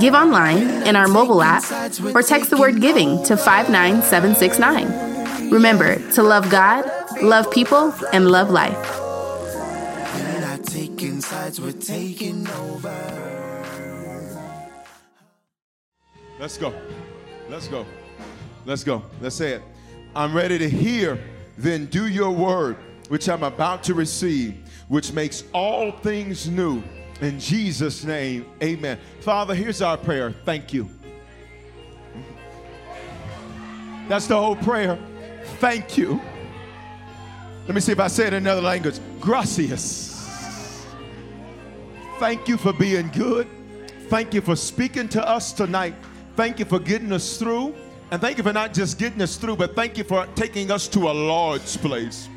Give online, in our mobile app, or text the word giving to 59769. Remember to love God, love people, and love life taking sides, we're taking over. Let's go. Let's go. Let's go. Let's say it. I'm ready to hear, then do your word, which I'm about to receive, which makes all things new. In Jesus' name, amen. Father, here's our prayer. Thank you. That's the whole prayer. Thank you. Let me see if I say it in another language. Gracias. Thank you for being good. Thank you for speaking to us tonight. Thank you for getting us through. And thank you for not just getting us through, but thank you for taking us to a large place.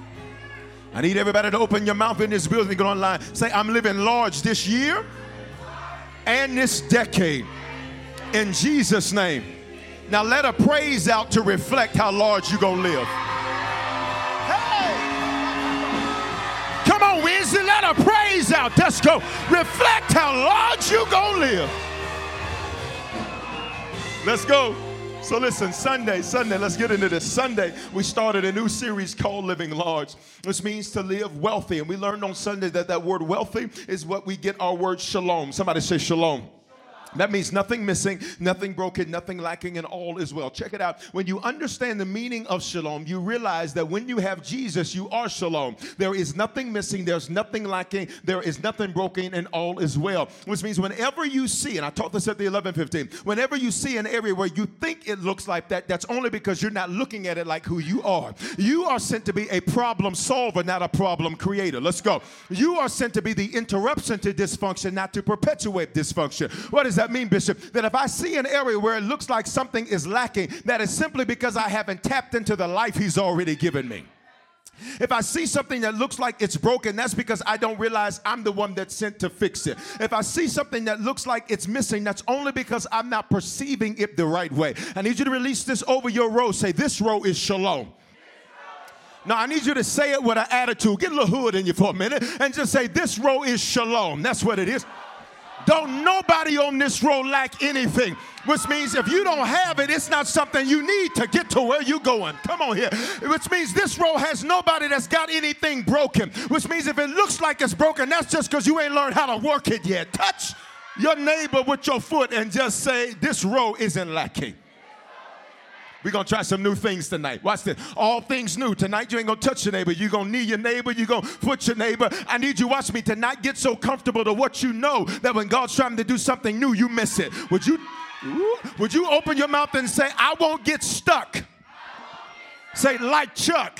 I need everybody to open your mouth in this building, go online. Say, I'm living large this year and this decade. In Jesus' name. Now let a praise out to reflect how large you're going to live. Come on, Wednesday, let a praise out. Let's go. Reflect how large you're gonna live. Let's go. So listen, Sunday, Sunday, let's get into this. Sunday, we started a new series called Living Large, which means to live wealthy. And we learned on Sunday that that word wealthy is what we get our word shalom. Somebody say shalom. That means nothing missing, nothing broken, nothing lacking, and all is well. Check it out. When you understand the meaning of shalom, you realize that when you have Jesus, you are shalom. There is nothing missing, there's nothing lacking, there is nothing broken, and all is well. Which means whenever you see, and I taught this at the 1115, whenever you see an area where you think it looks like that, that's only because you're not looking at it like who you are. You are sent to be a problem solver, not a problem creator. Let's go. You are sent to be the interruption to dysfunction, not to perpetuate dysfunction. What is that? That mean, Bishop? That if I see an area where it looks like something is lacking, that is simply because I haven't tapped into the life He's already given me. If I see something that looks like it's broken, that's because I don't realize I'm the one that's sent to fix it. If I see something that looks like it's missing, that's only because I'm not perceiving it the right way. I need you to release this over your row. Say, This row is shalom. Now, I need you to say it with an attitude. Get a little hood in you for a minute and just say, This row is shalom. That's what it is. Don't nobody on this road lack anything. Which means if you don't have it, it's not something you need to get to where you're going. Come on here. Which means this road has nobody that's got anything broken. Which means if it looks like it's broken, that's just because you ain't learned how to work it yet. Touch your neighbor with your foot and just say, This road isn't lacking. We're going to try some new things tonight. Watch this. All things new. Tonight, you ain't going to touch your neighbor. You're going to knee your neighbor. You're going to foot your neighbor. I need you, watch me tonight, get so comfortable to what you know that when God's trying to do something new, you miss it. Would you, would you open your mouth and say, I won't get stuck? Say, like Chuck.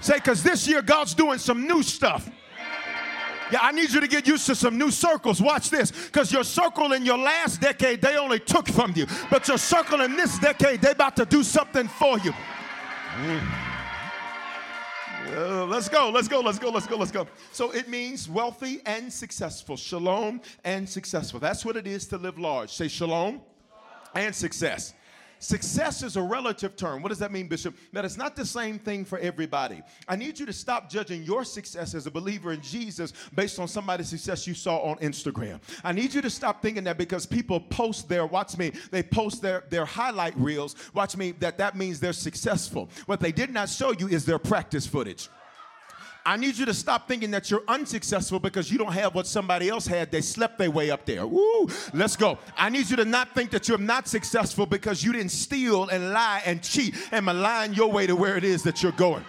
Say, because this year God's doing some new stuff. Yeah, I need you to get used to some new circles. Watch this. Because your circle in your last decade, they only took from you. But your circle in this decade, they about to do something for you. Mm. Uh, let's go, let's go, let's go, let's go, let's go. So it means wealthy and successful. Shalom and successful. That's what it is to live large. Say shalom, shalom. and success. Success is a relative term. What does that mean, Bishop? That it's not the same thing for everybody. I need you to stop judging your success as a believer in Jesus based on somebody's success you saw on Instagram. I need you to stop thinking that because people post their, watch me, they post their, their highlight reels, watch me, that that means they're successful. What they did not show you is their practice footage. I need you to stop thinking that you're unsuccessful because you don't have what somebody else had. They slept their way up there. Woo, let's go. I need you to not think that you're not successful because you didn't steal and lie and cheat and malign your way to where it is that you're going.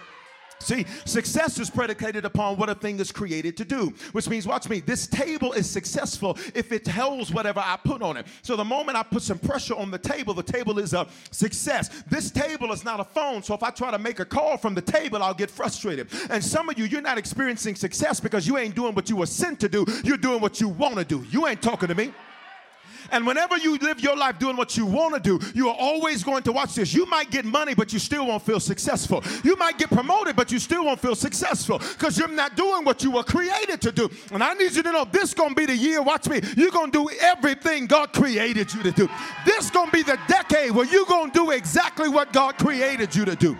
See, success is predicated upon what a thing is created to do, which means, watch me, this table is successful if it holds whatever I put on it. So the moment I put some pressure on the table, the table is a success. This table is not a phone, so if I try to make a call from the table, I'll get frustrated. And some of you, you're not experiencing success because you ain't doing what you were sent to do, you're doing what you want to do. You ain't talking to me. And whenever you live your life doing what you want to do, you are always going to watch this. You might get money, but you still won't feel successful. You might get promoted, but you still won't feel successful because you're not doing what you were created to do. And I need you to know this going to be the year, watch me, you're going to do everything God created you to do. This going to be the decade where you're going to do exactly what God created you to do.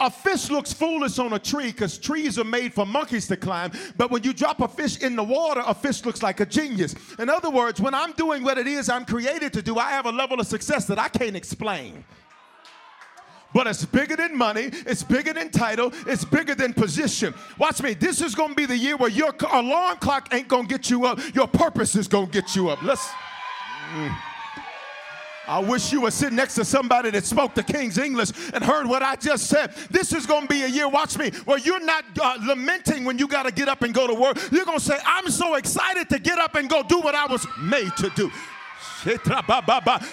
A fish looks foolish on a tree because trees are made for monkeys to climb. But when you drop a fish in the water, a fish looks like a genius. In other words, when I'm doing what it is I'm created to do, I have a level of success that I can't explain. But it's bigger than money, it's bigger than title, it's bigger than position. Watch me, this is gonna be the year where your alarm clock ain't gonna get you up, your purpose is gonna get you up. Let's. Mm. I wish you were sitting next to somebody that spoke the King's English and heard what I just said. This is going to be a year, watch me, where you're not uh, lamenting when you got to get up and go to work. You're going to say, I'm so excited to get up and go do what I was made to do.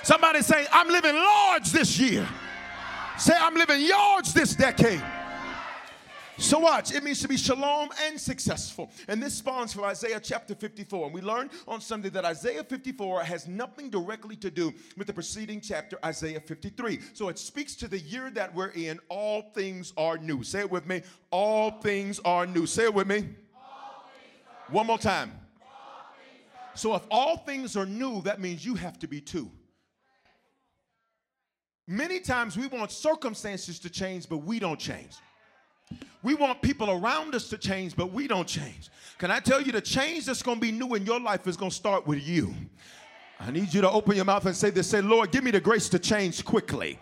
Somebody say, I'm living large this year. Say, I'm living large this decade. So watch, it means to be shalom and successful. And this spawns from Isaiah chapter 54. And we learned on Sunday that Isaiah 54 has nothing directly to do with the preceding chapter, Isaiah 53. So it speaks to the year that we're in. All things are new. Say it with me. All things are new. Say it with me. One more time. So if all things are new, that means you have to be too. Many times we want circumstances to change, but we don't change. We want people around us to change, but we don't change. Can I tell you the change that's going to be new in your life is going to start with you? I need you to open your mouth and say this say, Lord, give me the grace to change quickly.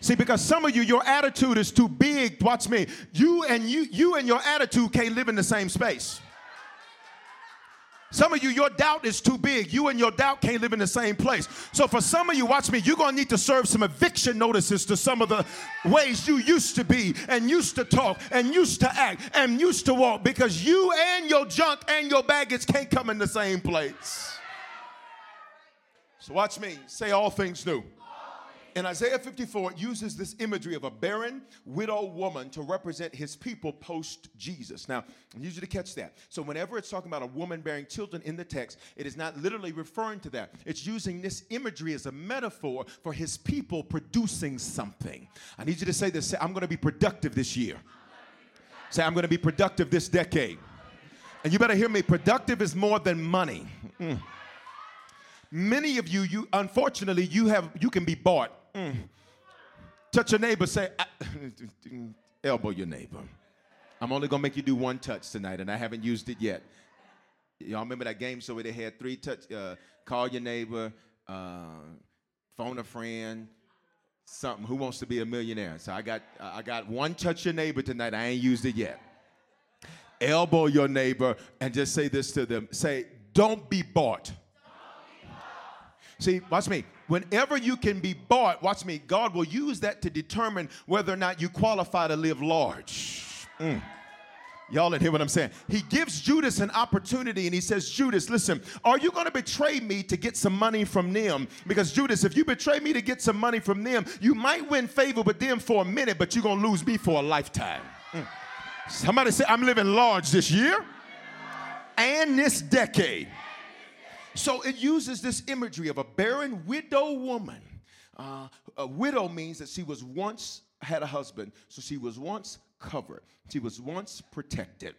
See, because some of you, your attitude is too big. Watch me. You and you, you and your attitude can't live in the same space. Some of you, your doubt is too big. You and your doubt can't live in the same place. So, for some of you, watch me, you're to need to serve some eviction notices to some of the ways you used to be and used to talk and used to act and used to walk because you and your junk and your baggage can't come in the same place. So, watch me say all things new. In Isaiah 54, it uses this imagery of a barren widow woman to represent his people post Jesus. Now, I need you to catch that. So, whenever it's talking about a woman bearing children in the text, it is not literally referring to that. It's using this imagery as a metaphor for his people producing something. I need you to say this say, I'm going to be productive this year. Say, I'm going to be productive this decade. And you better hear me productive is more than money. Mm. Many of you, you unfortunately, you have you can be bought. Mm. Touch your neighbor, say, elbow your neighbor. I'm only gonna make you do one touch tonight, and I haven't used it yet. Y'all remember that game show where they had three touch? Uh, call your neighbor, uh, phone a friend, something. Who wants to be a millionaire? So I got I got one touch your neighbor tonight. I ain't used it yet. Elbow your neighbor and just say this to them. Say, don't be bought. See, watch me. Whenever you can be bought, watch me, God will use that to determine whether or not you qualify to live large. Mm. Y'all didn't hear what I'm saying. He gives Judas an opportunity and he says, Judas, listen, are you going to betray me to get some money from them? Because, Judas, if you betray me to get some money from them, you might win favor with them for a minute, but you're going to lose me for a lifetime. Mm. Somebody say, I'm living large this year and this decade. So it uses this imagery of a barren widow woman. Uh, a widow means that she was once had a husband, so she was once covered, she was once protected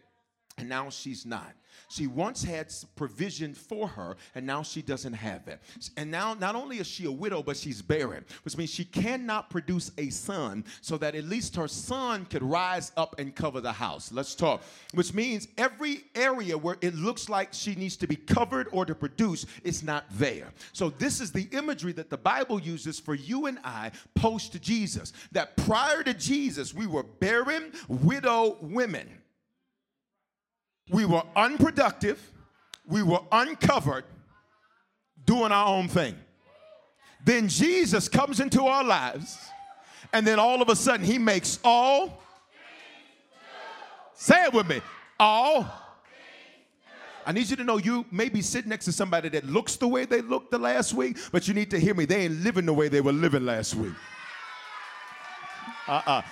and now she's not. She once had provision for her, and now she doesn't have it. And now, not only is she a widow, but she's barren, which means she cannot produce a son, so that at least her son could rise up and cover the house. Let's talk. Which means every area where it looks like she needs to be covered or to produce is not there. So, this is the imagery that the Bible uses for you and I post Jesus. That prior to Jesus, we were barren, widow women we were unproductive, we were uncovered, doing our own thing. Then Jesus comes into our lives, and then all of a sudden, He makes all. Say it with me. All. I need you to know you may be sitting next to somebody that looks the way they looked the last week, but you need to hear me. They ain't living the way they were living last week. Uh uh-uh. uh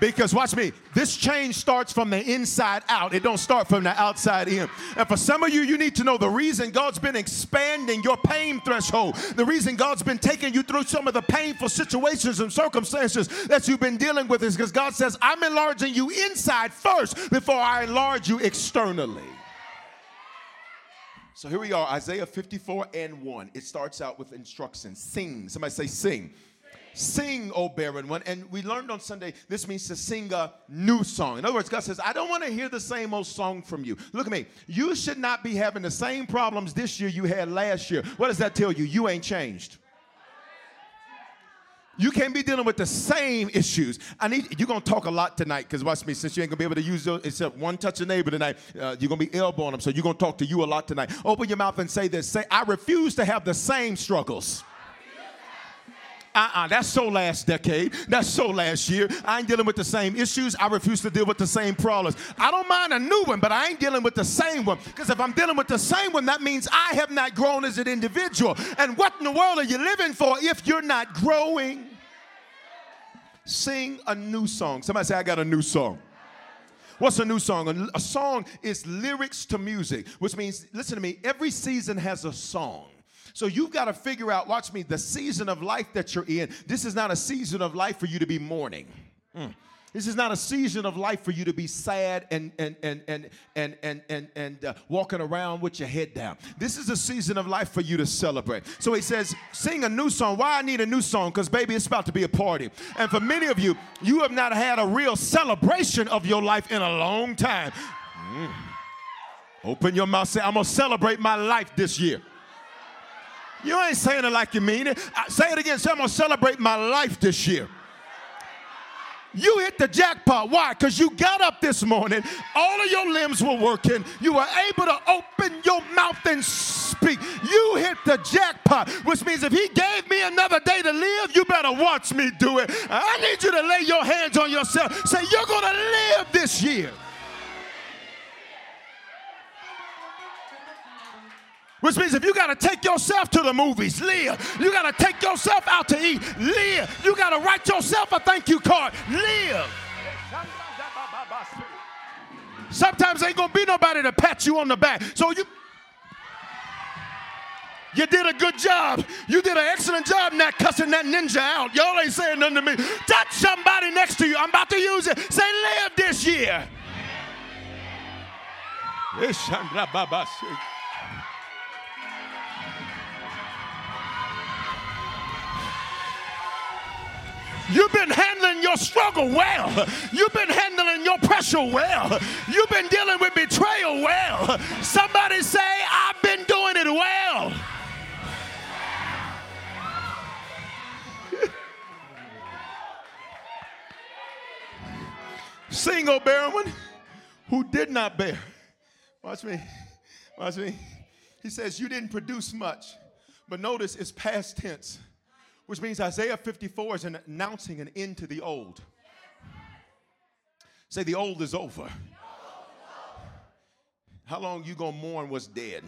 because watch me, this change starts from the inside out. It don't start from the outside in. And for some of you, you need to know the reason God's been expanding your pain threshold. The reason God's been taking you through some of the painful situations and circumstances that you've been dealing with is because God says, I'm enlarging you inside first before I enlarge you externally. So here we are, Isaiah 54 and 1. It starts out with instructions. Sing. Somebody say, sing. Sing, O barren one. And we learned on Sunday, this means to sing a new song. In other words, God says, I don't want to hear the same old song from you. Look at me. You should not be having the same problems this year you had last year. What does that tell you? You ain't changed. You can't be dealing with the same issues. I need you're gonna talk a lot tonight because watch me. Since you ain't gonna be able to use those, except one touch a neighbor tonight, uh, you're gonna be elbowing them. So you're gonna talk to you a lot tonight. Open your mouth and say this. Say, I refuse to have the same struggles uh-uh, that's so last decade. That's so last year. I ain't dealing with the same issues. I refuse to deal with the same problems. I don't mind a new one, but I ain't dealing with the same one. Because if I'm dealing with the same one, that means I have not grown as an individual. And what in the world are you living for if you're not growing? Sing a new song. Somebody say, I got a new song. What's a new song? A, song is lyrics to music, which means, listen to me, every season has a song. So you've got to figure out, watch me, the season of life that you're in. This is not a season of life for you to be mourning. Mm. This is not a season of life for you to be sad and and and and and and and, and uh, walking around with your head down. This is a season of life for you to celebrate. So he says, sing a new song. Why I need a new song? Because baby, it's about to be a party. And for many of you, you have not had a real celebration of your life in a long time. Mm. Open your mouth. Say, I'm gonna celebrate my life this year. You ain't saying it like you mean it. Say it again. Say, I'm going to celebrate my life this year. You hit the jackpot. Why? Because you got up this morning, all of your limbs were working, you were able to open your mouth and speak. You hit the jackpot, which means if He gave me another day to live, you better watch me do it. I need you to lay your hands on yourself. Say, You're going to live this year. Which means if you got to take yourself to the movies, live. You got to take yourself out to eat, live. You got to write yourself a thank you card, live. Sometimes ain't gonna be nobody to pat you on the back. So you you did a good job. You did an excellent job not cussing that ninja out. Y'all ain't saying nothing to me. Touch somebody next to you. I'm about to use it. Say, live this year. You've been handling your struggle well. You've been handling your pressure well. You've been dealing with betrayal well. Somebody say, I've been doing it well. Single barren one who did not bear. Watch me. Watch me. He says, You didn't produce much. But notice it's past tense which means Isaiah 54 is announcing an end to the old. Say, the old is over. How long you gonna mourn what's dead?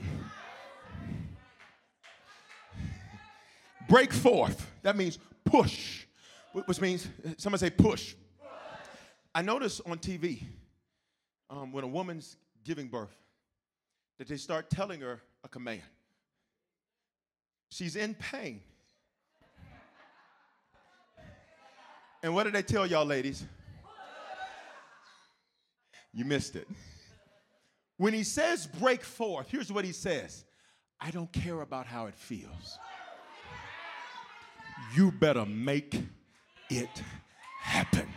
Break forth. That means push, which means somebody say push. I notice on TV um, when a woman's giving birth that they start telling her a command. She's in pain. And what did they tell y'all, ladies? You missed it. When he says break forth, here's what he says I don't care about how it feels. You better make it happen.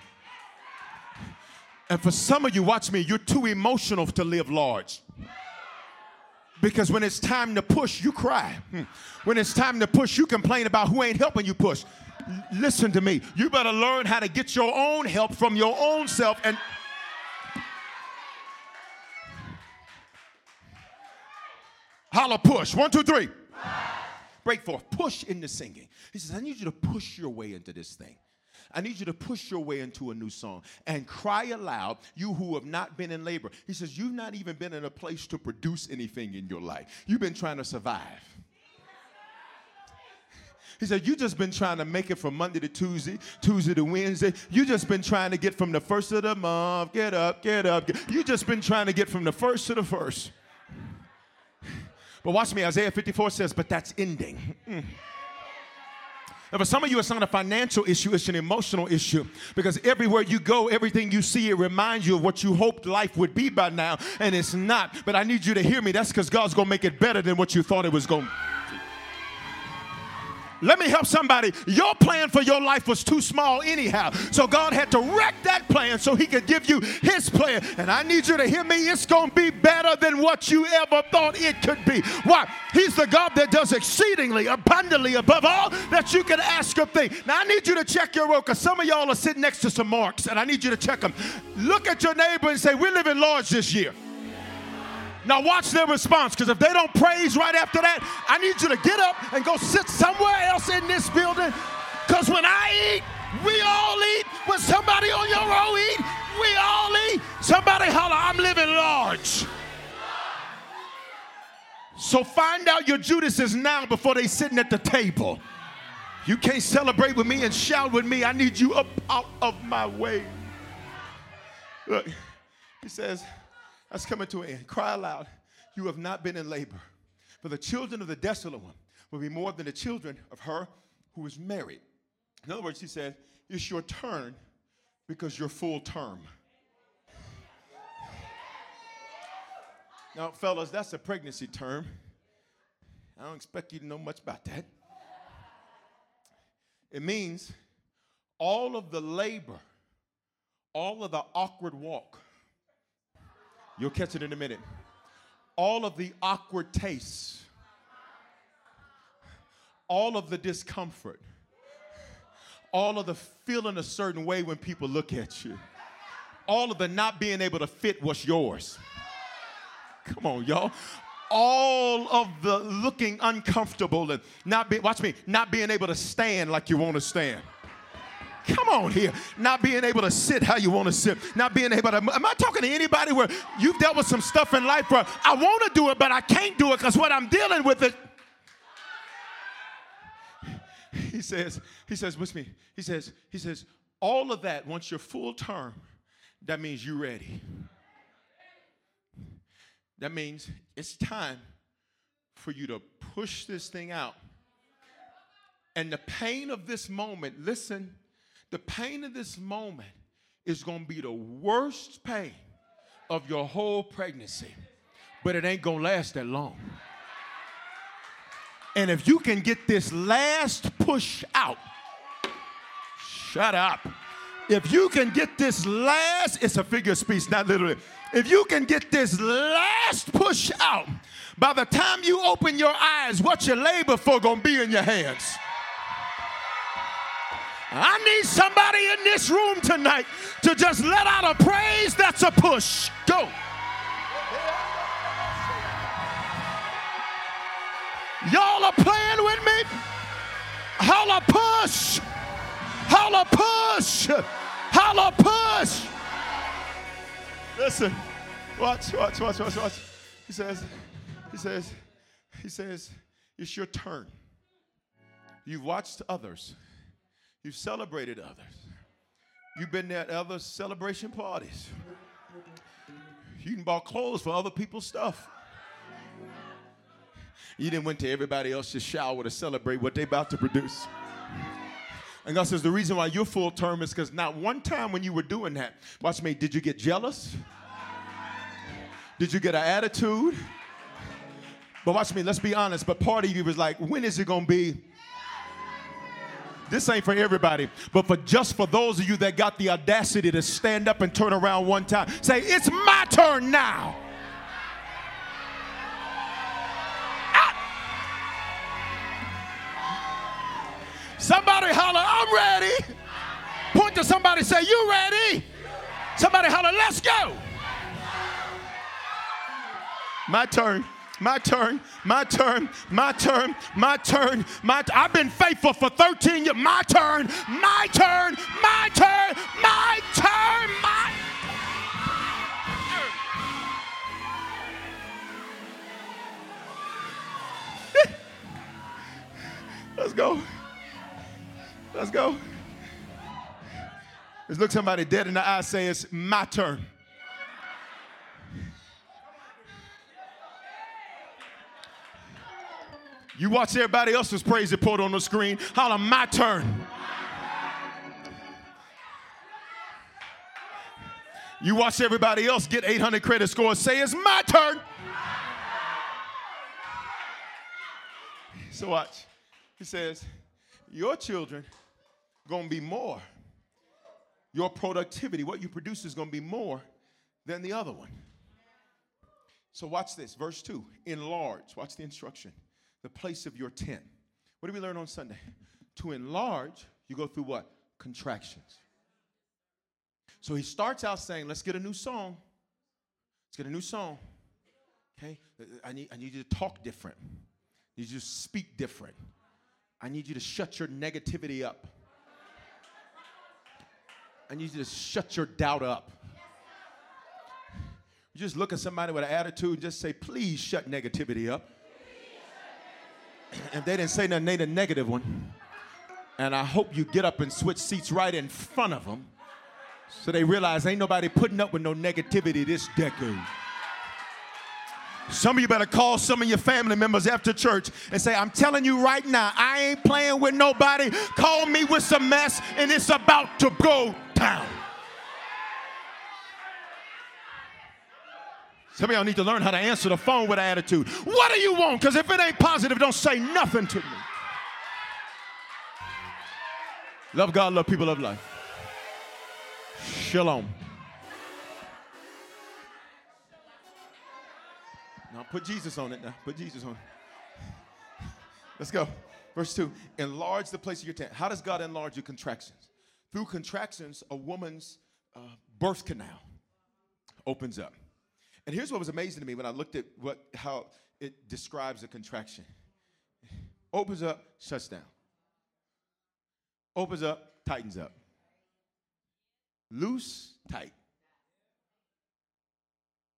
And for some of you, watch me, you're too emotional to live large. Because when it's time to push, you cry. Hmm. When it's time to push, you complain about who ain't helping you push. Listen to me. You better learn how to get your own help from your own self and holla push. One, two, three. Break forth. Push into singing. He says, I need you to push your way into this thing. I need you to push your way into a new song and cry aloud, you who have not been in labor. He says, You've not even been in a place to produce anything in your life, you've been trying to survive. He said, You just been trying to make it from Monday to Tuesday, Tuesday to Wednesday. You just been trying to get from the first of the month, get up, get up. Get. You just been trying to get from the first to the first. But watch me, Isaiah 54 says, But that's ending. Mm. And for some of you, it's not a financial issue, it's an emotional issue. Because everywhere you go, everything you see, it reminds you of what you hoped life would be by now, and it's not. But I need you to hear me. That's because God's gonna make it better than what you thought it was gonna let me help somebody. Your plan for your life was too small, anyhow. So God had to wreck that plan so He could give you His plan. And I need you to hear me. It's going to be better than what you ever thought it could be. Why? He's the God that does exceedingly, abundantly, above all that you can ask or think. Now, I need you to check your road because some of y'all are sitting next to some marks, and I need you to check them. Look at your neighbor and say, We're living large this year. Now watch their response because if they don't praise right after that, I need you to get up and go sit somewhere else in this building. Because when I eat, we all eat. When somebody on your row eat, we all eat. Somebody holler, I'm living large. So find out your Judases now before they sitting at the table. You can't celebrate with me and shout with me. I need you up out of my way. Look, he says, that's coming to an end. Cry aloud. You have not been in labor. For the children of the desolate one will be more than the children of her who is married. In other words, he said, It's your turn because you're full term. Now, fellas, that's a pregnancy term. I don't expect you to know much about that. It means all of the labor, all of the awkward walk, You'll catch it in a minute. All of the awkward tastes, all of the discomfort, all of the feeling a certain way when people look at you, all of the not being able to fit what's yours. Come on, y'all. All of the looking uncomfortable and not be, watch me, not being able to stand like you want to stand. Come on here. Not being able to sit how you want to sit. Not being able to. Am I talking to anybody where you've dealt with some stuff in life where I want to do it, but I can't do it because what I'm dealing with it. He says, he says, what's me? He says, he says, all of that, once you're full term, that means you're ready. That means it's time for you to push this thing out. And the pain of this moment, listen, the pain of this moment is going to be the worst pain of your whole pregnancy, but it ain't going to last that long. And if you can get this last push out, shut up. If you can get this last, it's a figure of speech, not literally. If you can get this last push out, by the time you open your eyes, what you labor for gonna be in your hands. I need somebody in this room tonight to just let out a praise that's a push. Go. Y'all are playing with me? Holla push. Holla push. Holla push. Listen. Watch, watch, watch, watch, watch. He says, he says, he says, it's your turn. You've watched others. You've celebrated others. You've been at other celebration parties. You can buy clothes for other people's stuff. You didn't went to everybody else's shower to celebrate what they about to produce. And God says the reason why you're full term is because not one time when you were doing that, watch me, did you get jealous? Did you get an attitude? But watch me, let's be honest. But part of you was like, when is it gonna be? This ain't for everybody, but for just for those of you that got the audacity to stand up and turn around one time. Say, it's my turn now. Somebody holler, I'm ready. Point to somebody, say, You ready? Somebody holler, Let's go. My turn. My turn, my turn, my turn, my turn, my t- I've been faithful for 13 years. My turn, my turn, my turn, my turn, my Let's go. Let's go. Let's look somebody dead in the eye say it's my turn. You watch everybody else's praise report on the screen. Holler, my turn. You watch everybody else get 800 credit scores. Say, it's my turn. So watch. He says, your children going to be more. Your productivity, what you produce is going to be more than the other one. So watch this, verse 2. Enlarge. Watch the instruction the place of your tent. What did we learn on Sunday? To enlarge, you go through what? Contractions. So he starts out saying, Let's get a new song. Let's get a new song. Okay? I need, I need you to talk different. I need you to speak different. I need you to shut your negativity up. I need you to shut your doubt up. You just look at somebody with an attitude and just say, Please shut negativity up if they didn't say nothing, they the negative one. And I hope you get up and switch seats right in front of them so they realize ain't nobody putting up with no negativity this decade. Some of you better call some of your family members after church and say, I'm telling you right now, I ain't playing with nobody. Call me with some mess and it's about to go down. Some of y'all need to learn how to answer the phone with attitude. What do you want? Because if it ain't positive, don't say nothing to me. Love God, love people, love life. Shalom. Now put Jesus on it now. Put Jesus on it. Let's go. Verse 2 Enlarge the place of your tent. How does God enlarge your contractions? Through contractions, a woman's uh, birth canal opens up. And here's what was amazing to me when I looked at what how it describes a contraction. Opens up, shuts down. Opens up, tightens up. Loose, tight.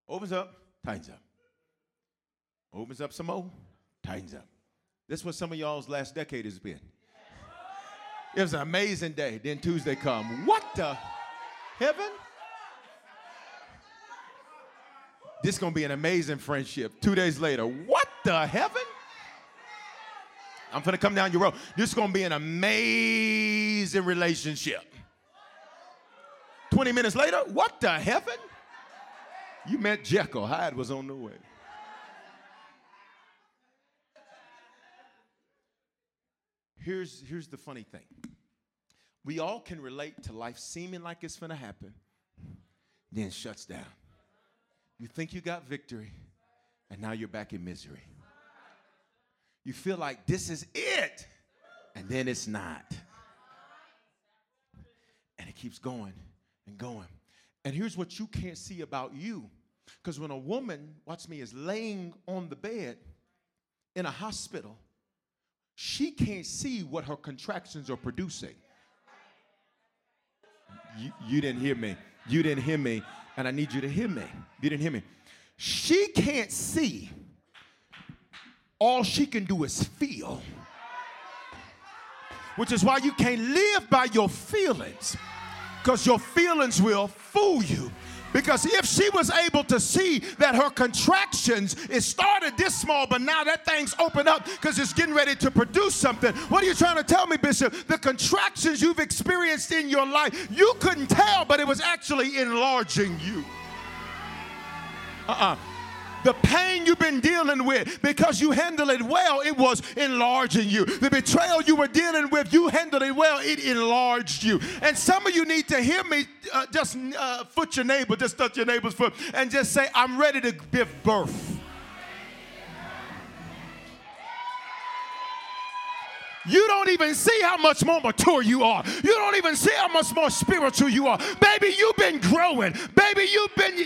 Opens up, tightens up. Opens up some more, tightens up. This what some of y'all's last decade has been. It was an amazing day. Then Tuesday come. What the heaven? This gonna be an amazing friendship. Two days later, what the heaven? I'm gonna come down your road. This is gonna be an amazing relationship. 20 minutes later, what the heaven? You met Jekyll. Hyde was on the way. Here's, here's the funny thing. We all can relate to life seeming like it's gonna happen, then shuts down. You think you got victory, and now you're back in misery. You feel like this is it, and then it's not. And it keeps going and going. And here's what you can't see about you. Because when a woman, watch me, is laying on the bed in a hospital, she can't see what her contractions are producing. You, you didn't hear me. You didn't hear me and I need you to hear me. You didn't hear me. She can't see. All she can do is feel. Which is why you can't live by your feelings. Because your feelings will fool you. Because if she was able to see that her contractions, it started this small, but now that thing's open up because it's getting ready to produce something. What are you trying to tell me, Bishop? The contractions you've experienced in your life, you couldn't tell, but it was actually enlarging you. Uh uh-uh. uh the pain you've been dealing with, because you handled it well, it was enlarging you. The betrayal you were dealing with, you handled it well, it enlarged you. And some of you need to hear me uh, just uh, foot your neighbor, just touch your neighbor's foot, and just say, I'm ready to give birth. You don't even see how much more mature you are. You don't even see how much more spiritual you are. Baby, you've been growing. Baby, you've been.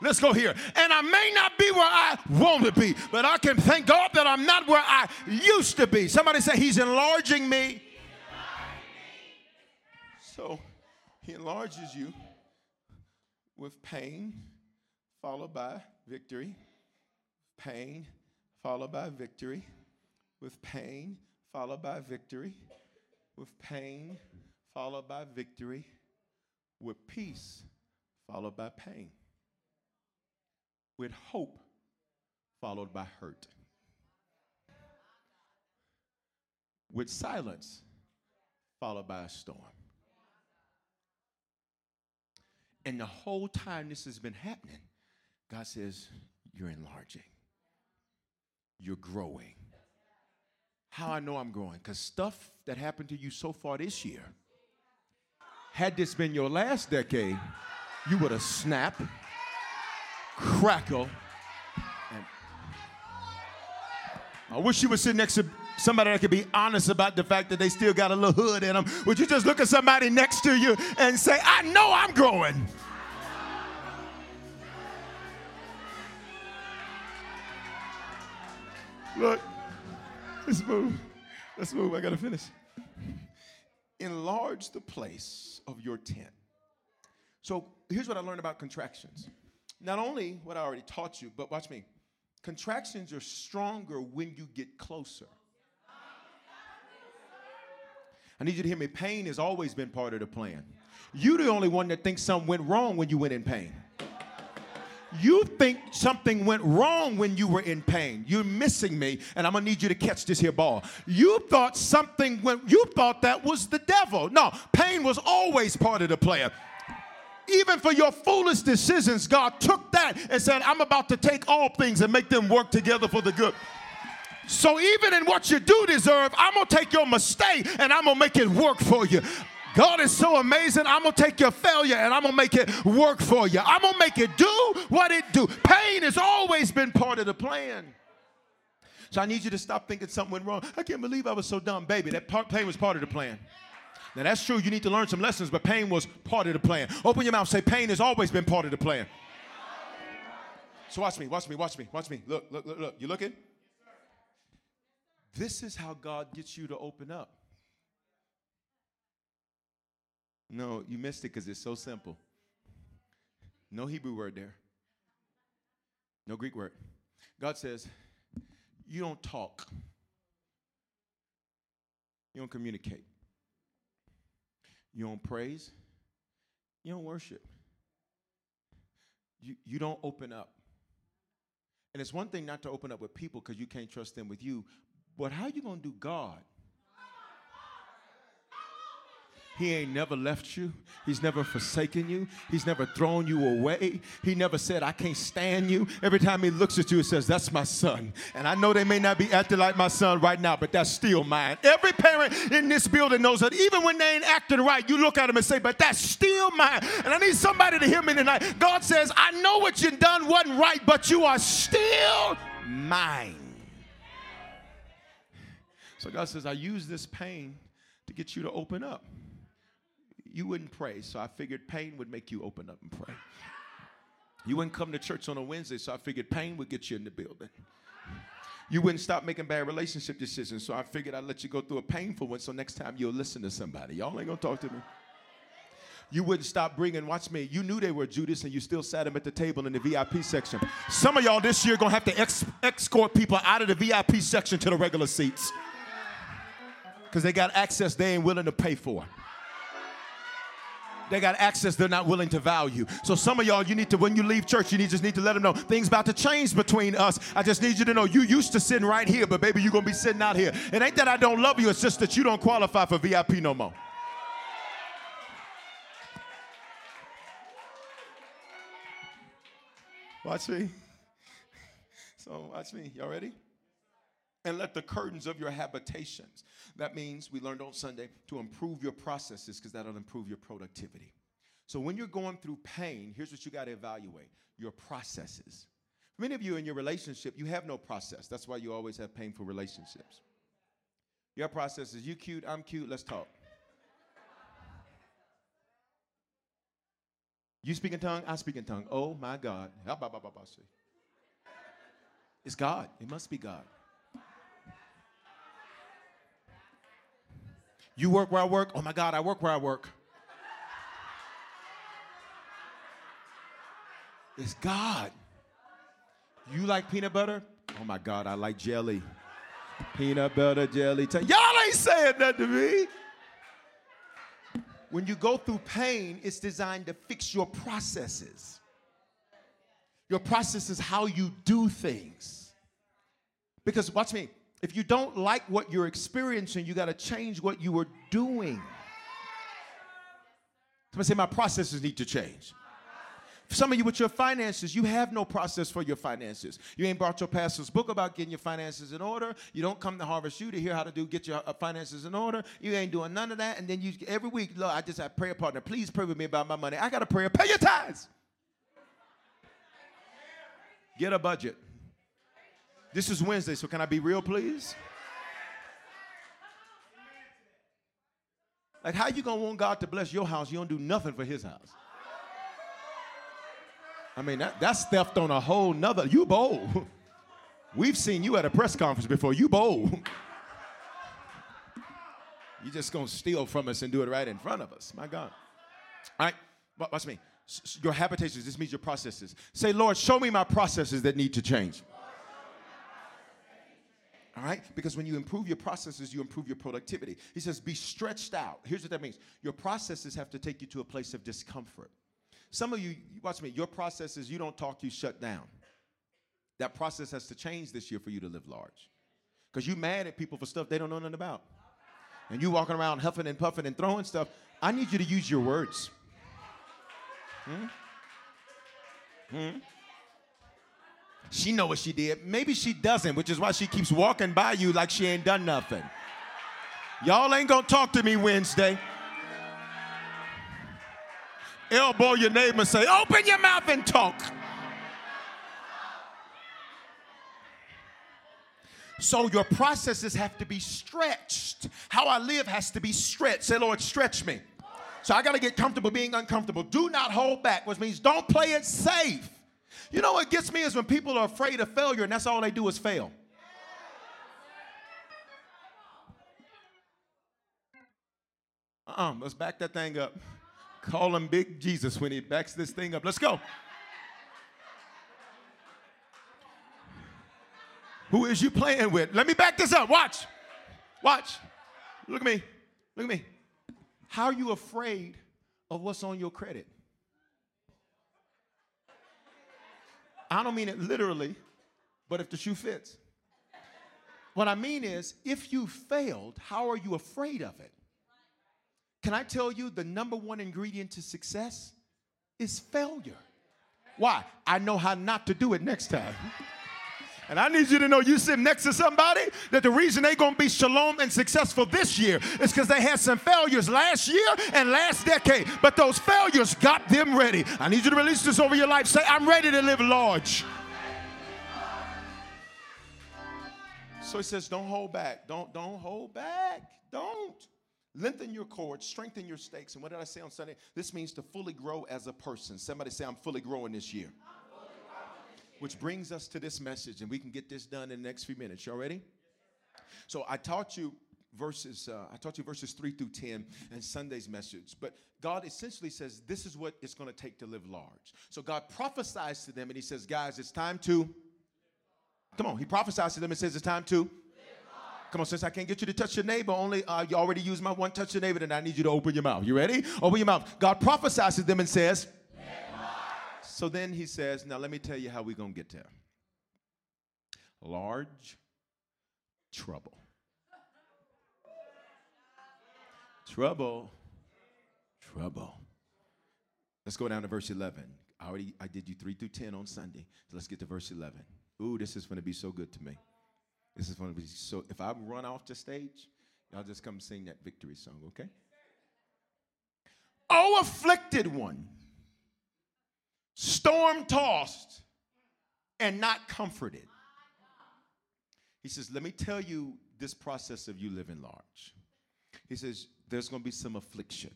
Let's go here. And I may not be where I want to be, but I can thank God that I'm not where I used to be. Somebody say, He's enlarging me. So He enlarges you with pain, followed by victory. Pain, followed by victory. With pain, followed by victory. With pain, followed by victory. With peace, followed by pain with hope followed by hurt, with silence followed by a storm. And the whole time this has been happening, God says, You're enlarging, you're growing. How I know I'm growing? Because stuff that happened to you so far this year, had this been your last decade, you would have snapped crackle. And I wish you would sit next to somebody that could be honest about the fact that they still got a little hood in them. Would you just look at somebody next to you and say, I know I'm growing? Look, let's move. Let's move. I got to finish. Enlarge the place of your tent. So here's what I learned about contractions not only what I already taught you, but watch me. Contractions are stronger when you get closer. I need you to hear me. Pain has always been part of the plan. You're the only one that thinks something went wrong when you went in pain. You think something went wrong when you were in pain. You're missing me, and I'm gonna need you to catch this here ball. You thought something went, you thought that was the devil. No, pain was always part of the plan even for your foolish decisions, God took that and said, I'm about to take all things and make them work together for the good. So even in what you do deserve, I'm gonna take your mistake and I'm gonna make it work for you. God is so amazing. I'm gonna take your failure and I'm gonna make it work for you. I'm gonna make it do what it do. Pain has always been part of the plan. So I need you to stop thinking something went wrong. I can't believe I was so dumb, baby. That part, pain was part of the plan. Now that's true. You need to learn some lessons, but pain was part of the plan. Open your mouth. Say, pain has always been part of the plan. So watch me, watch me, watch me, watch me. Look, look, look, look. You looking? This is how God gets you to open up. No, you missed it because it's so simple. No Hebrew word there. No Greek word. God says, you don't talk. You don't communicate. You don't praise. You don't worship. You, you don't open up. And it's one thing not to open up with people because you can't trust them with you, but how are you going to do God? He ain't never left you. He's never forsaken you. He's never thrown you away. He never said, I can't stand you. Every time he looks at you, he says, That's my son. And I know they may not be acting like my son right now, but that's still mine. Every parent in this building knows that even when they ain't acting right, you look at them and say, But that's still mine. And I need somebody to hear me tonight. God says, I know what you done wasn't right, but you are still mine. So God says, I use this pain to get you to open up you wouldn't pray, so I figured pain would make you open up and pray. You wouldn't come to church on a Wednesday, so I figured pain would get you in the building. You wouldn't stop making bad relationship decisions, so I figured I'd let you go through a painful one so next time you'll listen to somebody. Y'all ain't gonna talk to me. You wouldn't stop bringing, watch me, you knew they were Judas and you still sat them at the table in the VIP section. Some of y'all this year gonna have to ex- escort people out of the VIP section to the regular seats because they got access they ain't willing to pay for. They got access they're not willing to value. So some of y'all, you need to, when you leave church, you need, just need to let them know things about to change between us. I just need you to know you used to sitting right here, but baby, you're gonna be sitting out here. It ain't that I don't love you, it's just that you don't qualify for VIP no more. Watch me. So watch me. Y'all ready? And let the curtains of your habitations. That means we learned on Sunday to improve your processes because that'll improve your productivity. So when you're going through pain, here's what you got to evaluate your processes. many of you in your relationship, you have no process. That's why you always have painful relationships. Your process is you cute, I'm cute, let's talk. You speak in tongue, I speak in tongue. Oh my God. It's God. It must be God. You work where I work. Oh my God, I work where I work. It's God. You like peanut butter? Oh my God, I like jelly. Peanut butter, jelly. T- Y'all ain't saying nothing to me. When you go through pain, it's designed to fix your processes. Your process is how you do things. Because, watch me, if you don't like what you're experiencing, you got to change what you were doing. Somebody say, My processes need to change. some of you with your finances, you have no process for your finances. You ain't brought your pastor's book about getting your finances in order. You don't come to Harvest U to hear how to do get your uh, finances in order. You ain't doing none of that. And then you every week, Lord, I just have prayer partner. Please pray with me about my money. I got a prayer. Pay your tithes. Get a budget. This is Wednesday, so can I be real, please? Like, how you gonna want God to bless your house? You don't do nothing for His house. I mean, that, that's theft on a whole nother. You bold. We've seen you at a press conference before. You bold. You just gonna steal from us and do it right in front of us. My God. All right, watch me. Your habitations. This means your processes. Say, Lord, show me my processes that need to change. All right? Because when you improve your processes, you improve your productivity. He says, be stretched out. Here's what that means your processes have to take you to a place of discomfort. Some of you, watch me, your processes, you don't talk, you shut down. That process has to change this year for you to live large. Because you mad at people for stuff they don't know nothing about. And you walking around huffing and puffing and throwing stuff. I need you to use your words. Hmm? Hmm? She know what she did. Maybe she doesn't, which is why she keeps walking by you like she ain't done nothing. Y'all ain't gonna talk to me Wednesday. Elbow your neighbor and say, open your mouth and talk. So your processes have to be stretched. How I live has to be stretched. Say, Lord, stretch me. So I got to get comfortable being uncomfortable. Do not hold back, which means don't play it safe. You know what gets me is when people are afraid of failure and that's all they do is fail. Uh-uh, let's back that thing up. Call him Big Jesus when he backs this thing up. Let's go. Who is you playing with? Let me back this up. Watch. Watch. Look at me. Look at me. How are you afraid of what's on your credit? I don't mean it literally, but if the shoe fits. What I mean is, if you failed, how are you afraid of it? Can I tell you the number one ingredient to success is failure? Why? I know how not to do it next time. And I need you to know you sit next to somebody that the reason they're going to be shalom and successful this year is because they had some failures last year and last decade. But those failures got them ready. I need you to release this over your life. Say, I'm ready to live large. So he says, don't hold back. Don't, don't hold back. Don't. Lengthen your cords, strengthen your stakes. And what did I say on Sunday? This means to fully grow as a person. Somebody say, I'm fully growing this year. Which brings us to this message, and we can get this done in the next few minutes. Y'all ready? So I taught you verses, uh, I taught you verses three through 10 and Sunday's message. But God essentially says, this is what it's going to take to live large. So God prophesies to them and he says, guys, it's time to, come on, he prophesies to them and says, it's time to, Come on, since I can't get you to touch your neighbor, only uh, you already used my one touch your neighbor, then I need you to open your mouth. You ready? Open your mouth. God prophesies to them and says, so then he says, Now let me tell you how we're going to get there. Large trouble. Trouble. Trouble. Let's go down to verse 11. I already I did you 3 through 10 on Sunday. So let's get to verse 11. Ooh, this is going to be so good to me. This is going to be so if I run off the stage, y'all just come sing that victory song, okay? Oh afflicted one storm tossed and not comforted. He says, Let me tell you this process of you living large. He says, There's going to be some affliction.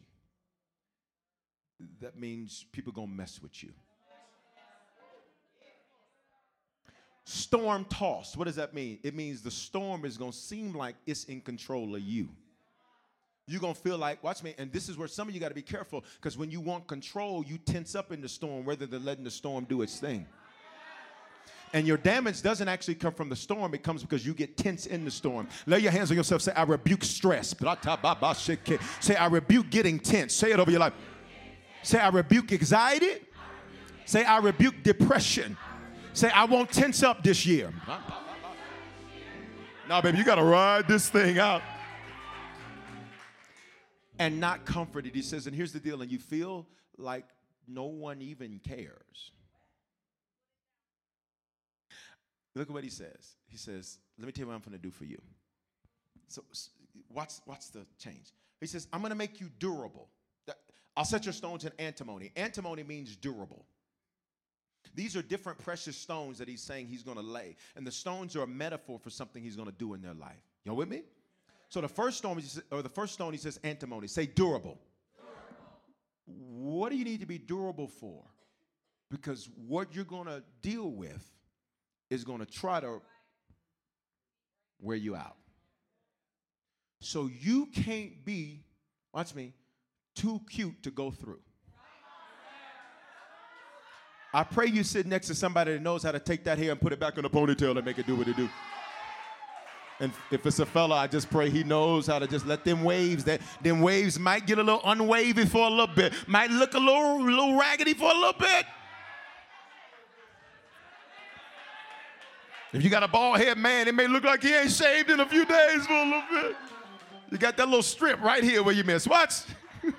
That means people going to mess with you. Storm tossed. What does that mean? It means the storm is going to seem like it's in control of you you're going to feel like, watch me, and this is where some of you got to be careful because when you want control, you tense up in the storm rather than letting the storm do its thing. And your damage doesn't actually come from the storm, it comes because you get tense in the storm. Lay your hands on yourself, say, I rebuke stress. Say, I rebuke getting tense. Say it over your life. Say, I rebuke anxiety. Say, I rebuke depression. Say, I won't tense up this year. Now, baby, you got to ride this thing out and not comforted. He says, and here's the deal, and you feel like no one even cares. Look at what he says. He says, Let me tell you what I'm going to do for you. So, what's, what's the change? He says, I'm going to make you durable. I'll set your stones in antimony. Antimony means durable. These are different precious stones that he's saying he's going to lay. And the stones are a metaphor for something he's going to do in their life. Y'all with me? So the first stone, or the first stone, he says antimony. Say durable. durable. What do you need to be durable for? Because what you're going to deal with is going to try to wear you out. So you can't be, watch me, too cute to go through. I pray you sit next to somebody that knows how to take that hair and put it back in a ponytail and make it do what it do. And if it's a fella, I just pray he knows how to just let them waves, that them waves might get a little unwavy for a little bit, might look a little, little raggedy for a little bit. If you got a bald head man, it may look like he ain't shaved in a few days for a little bit. You got that little strip right here where you miss. Watch.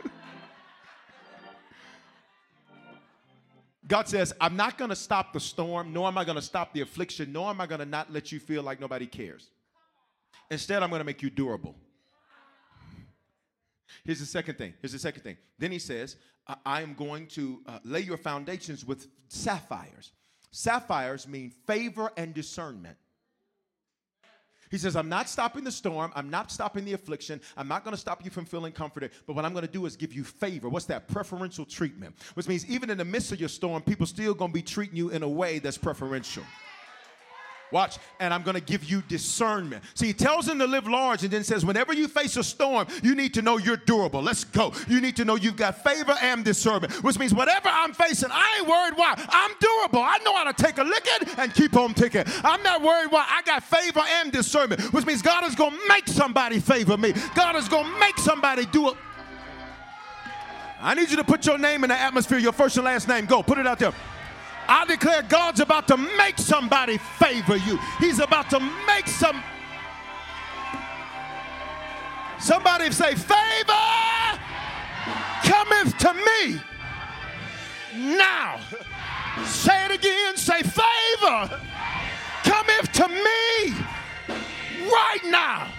God says, I'm not going to stop the storm, nor am I going to stop the affliction, nor am I going to not let you feel like nobody cares. Instead, I'm going to make you durable. Here's the second thing. Here's the second thing. Then he says, I am going to uh, lay your foundations with sapphires. Sapphires mean favor and discernment. He says, I'm not stopping the storm. I'm not stopping the affliction. I'm not going to stop you from feeling comforted. But what I'm going to do is give you favor. What's that? Preferential treatment. Which means even in the midst of your storm, people still going to be treating you in a way that's preferential. Watch, and I'm to give you discernment. See, he tells them to live large and then says, whenever you face a storm, you need to know you're durable. Let's go. You need to know you've got favor and discernment, which means whatever I'm facing, I ain't worried why. I'm durable. I know how to take a licking and keep on ticking. I'm not worried why. I got favor and discernment, which means God is to make somebody favor me. God is to make somebody do it. I need you to put your name in the atmosphere, your first and last name. Go, put it out there. I declare God's about to make somebody favor you. He's about to make some. Somebody say, Favor cometh to me now. Say it again. Say, Favor cometh to me right now.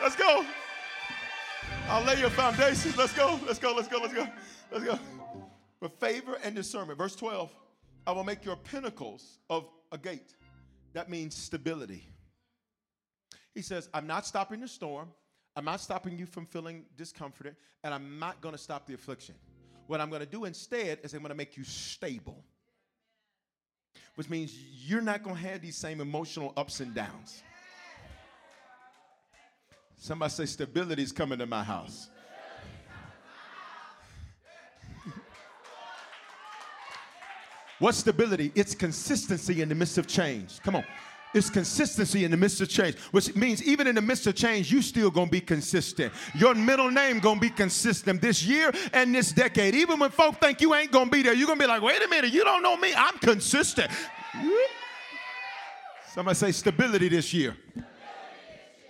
Let's go. I'll lay your foundations. Let's go. Let's go. Let's go. Let's go. Let's go. With favor and discernment. Verse 12. I will make your pinnacles of agate. That means stability. He says, I'm not stopping the storm. I'm not stopping you from feeling discomforted, and I'm not going to stop the affliction. What I'm going to do instead is I'm going to make you stable, which means you're not going to have these same emotional ups and downs. Somebody say, stability is coming to my house. What's stability? It's consistency in the midst of change. Come on. It's consistency in the midst of change, which means even in the midst of change, you still gonna be consistent. Your middle name gonna be consistent this year and this decade. Even when folk think you ain't gonna be there, you're gonna be like, wait a minute, you don't know me. I'm consistent. Somebody say stability this year.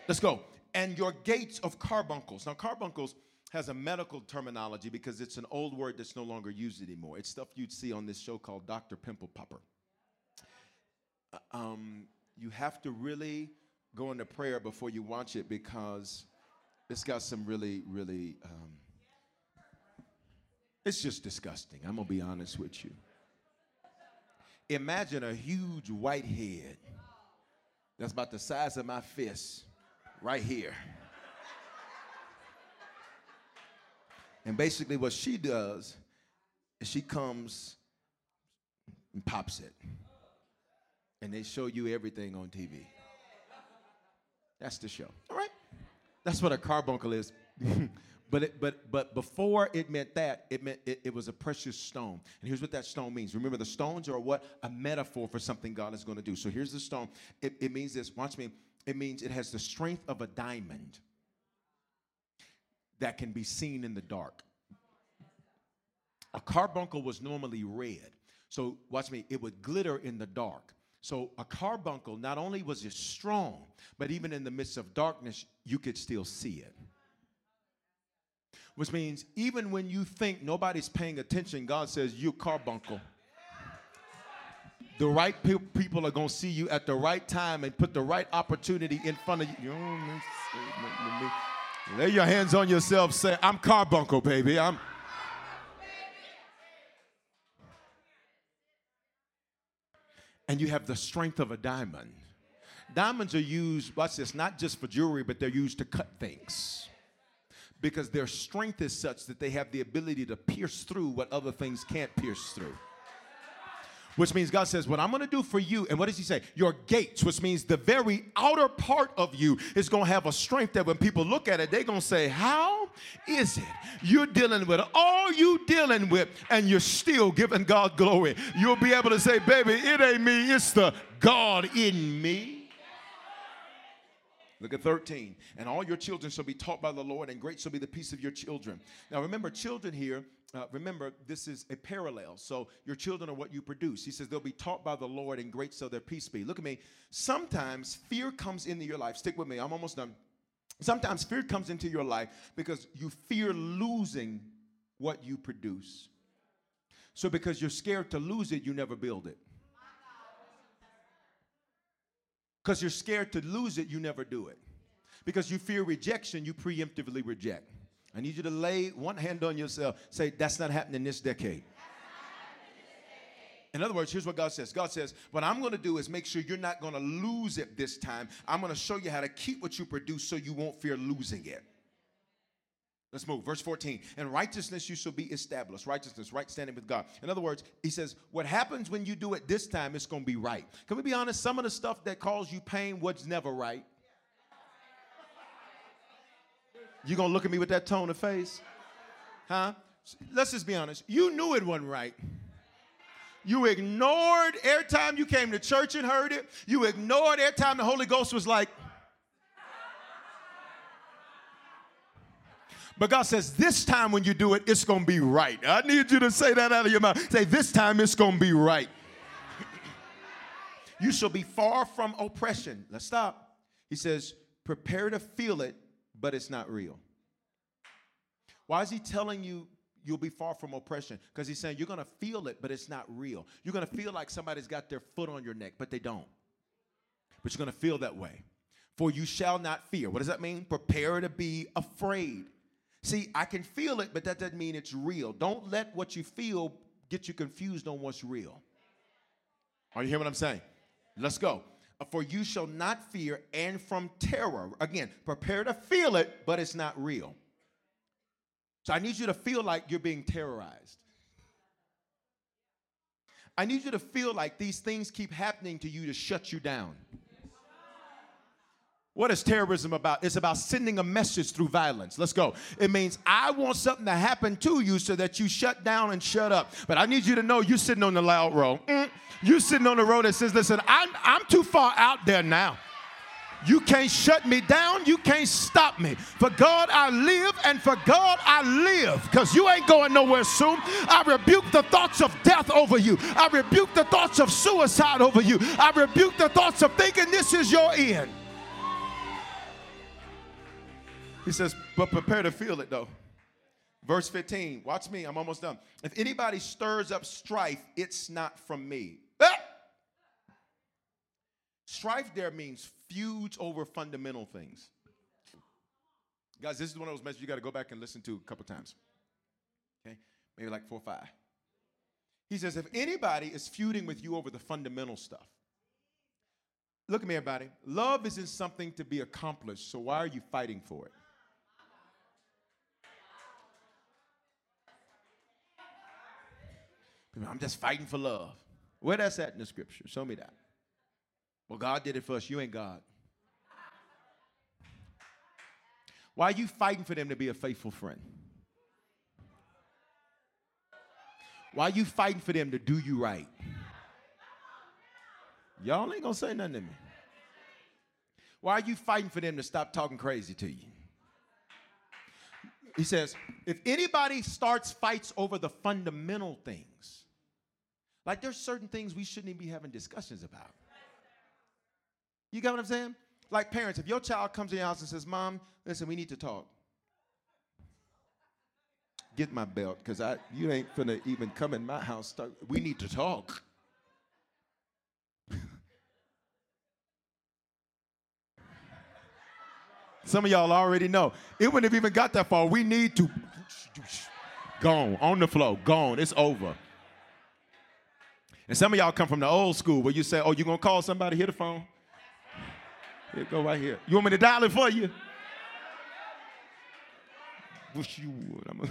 Let's go. And your gates of carbuncles. Now, carbuncles has a medical terminology because it's an old word that's no longer used anymore. It's stuff you'd see on this show called Dr. Pimple Popper. Uh, um, you have to really go into prayer before you watch it because it's got some really, really, um, it's just disgusting. I'm gonna be honest with you. Imagine a huge white head that's about the size of my fist right here. And basically, what she does is she comes and pops it. And they show you everything on TV. That's the show. All right. That's what a carbuncle is. but, it, but, but before it meant that, it meant it, it was a precious stone. And here's what that stone means. Remember, the stones are what? A metaphor for something God is going to do. So here's the stone. It, it means this. Watch me. It means it has the strength of a diamond that can be seen in the dark. A carbuncle was normally red. So, watch me, it would glitter in the dark. So, a carbuncle, not only was it strong, but even in the midst of darkness, you could still see it. Which means, even when you think nobody's paying attention, God says, You carbuncle. The right pe- people are going to see you at the right time and put the right opportunity in front of you. Lay your hands on yourself. Say, I'm carbuncle, baby. I'm. And you have the strength of a diamond. Diamonds are used, watch this, not just for jewelry, but they're used to cut things. Because their strength is such that they have the ability to pierce through what other things can't pierce through which means God says, What I'm gonna do for you, and what does He say? Your gates, which means the very outer part of you is gonna have a strength that when people look at it, they're gonna say, How is it you're dealing with all you dealing with, and you're still giving God glory? You'll be able to say, Baby, it ain't me, it's the God in me. Look at 13. And all your children shall be taught by the Lord, and great shall be the peace of your children. Now remember, children here uh, remember, this is a parallel. So your children are what you produce. He says they'll be taught by the Lord, and great shall their peace be. Look at me. Sometimes fear comes into your life. Stick with me. I'm almost done. Sometimes fear comes into your life because you fear losing what you produce. So because you're scared to lose it, you never build it. Because you're scared to lose it, you never do it. Because you fear rejection, you preemptively reject. I need you to lay one hand on yourself. Say, that's not happening this decade. In other words, here's what God says God says, What I'm going to do is make sure you're not going to lose it this time. I'm going to show you how to keep what you produce so you won't fear losing it. Let's move. Verse 14. And righteousness you shall be established. Righteousness, right standing with God. In other words, he says, What happens when you do it this time, it's going to be right. Can we be honest? Some of the stuff that caused you pain was never right. You gonna look at me with that tone of face? Huh? Let's just be honest. You knew it wasn't right. You ignored every time you came to church and heard it. You ignored every time the Holy Ghost was like, But God says, this time when you do it, it's going to be right. I need you to say that out of your mouth. Say, this time it's going to be right. you shall be far from oppression. Let's stop. He says, prepare to feel it but it's not real. Why is he telling you you'll be far from oppression? Because he's saying you're going to feel it, but it's not real. You're going to feel like somebody's got their foot on your neck, but they don't. But you're going to feel that way. For you shall not fear. What does that mean? Prepare to be afraid. See, I can feel it, but that doesn't mean it's real. Don't let what you feel get you confused on what's real. Are you hearing what I'm saying? Let's go for you shall not fear, and from terror. Again, prepare to feel it, but it's not real. So I need you to feel like you're being terrorized. I need you to feel like these things keep happening to you to shut you down. What is terrorism about? It's about sending a message through violence. Let's go. It means I want something to happen to you so that you shut down and shut up. But I need you to know you're sitting on the loud row. Mm. You're sitting on the road that says, listen, I'm, I'm too far out there now. You can't shut me down. You can't stop me. For God I live, and for God I live. Because you ain't going nowhere soon. I rebuke the thoughts of death over you. I rebuke the thoughts of suicide over you. I rebuke the thoughts of thinking this is your end. He says, but prepare to feel it though. Verse 15, watch me, I'm almost done. If anybody stirs up strife, it's not from me. Ah! Strife there means feuds over fundamental things. Guys, this is one of those messages you got to go back and listen to a couple times. Okay? Maybe like four or five. He says, if anybody is feuding with you over the fundamental stuff, look at me, everybody. Love isn't something to be accomplished, so why are you fighting for it? I'm just fighting for love. Where that's at in the scripture? Show me that. Well, God did it for us. You ain't God. Why are you fighting for them to be a faithful friend? Why are you fighting for them to do you right? Y'all ain't gonna say nothing to me. Why are you fighting for them to stop talking crazy to you? He says, if anybody starts fights over the fundamental things, like there's certain things we shouldn't even be having discussions about. You got what I'm saying? Like parents, if your child comes in your house and says, Mom, listen, we need to talk. Get my belt, because I you ain't gonna even come in my house. Start, we need to talk. Some of y'all already know. It wouldn't have even got that far. We need to gone on the floor, gone. It's over. And some of y'all come from the old school where you say, "Oh, you gonna call somebody? Hit the phone." Here, go right here. You want me to dial it for you? Wish you would.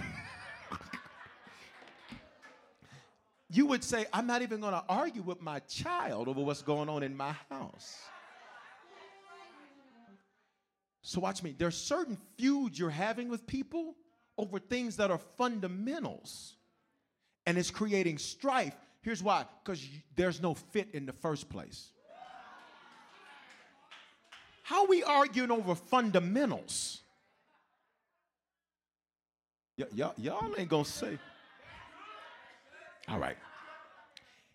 you would say, I'm not even going to argue with my child over what's going on in my house. So, watch me. There's certain feuds you're having with people over things that are fundamentals, and it's creating strife. Here's why because there's no fit in the first place. How we arguing over fundamentals? Y- y'all, y'all ain't gonna say. All right.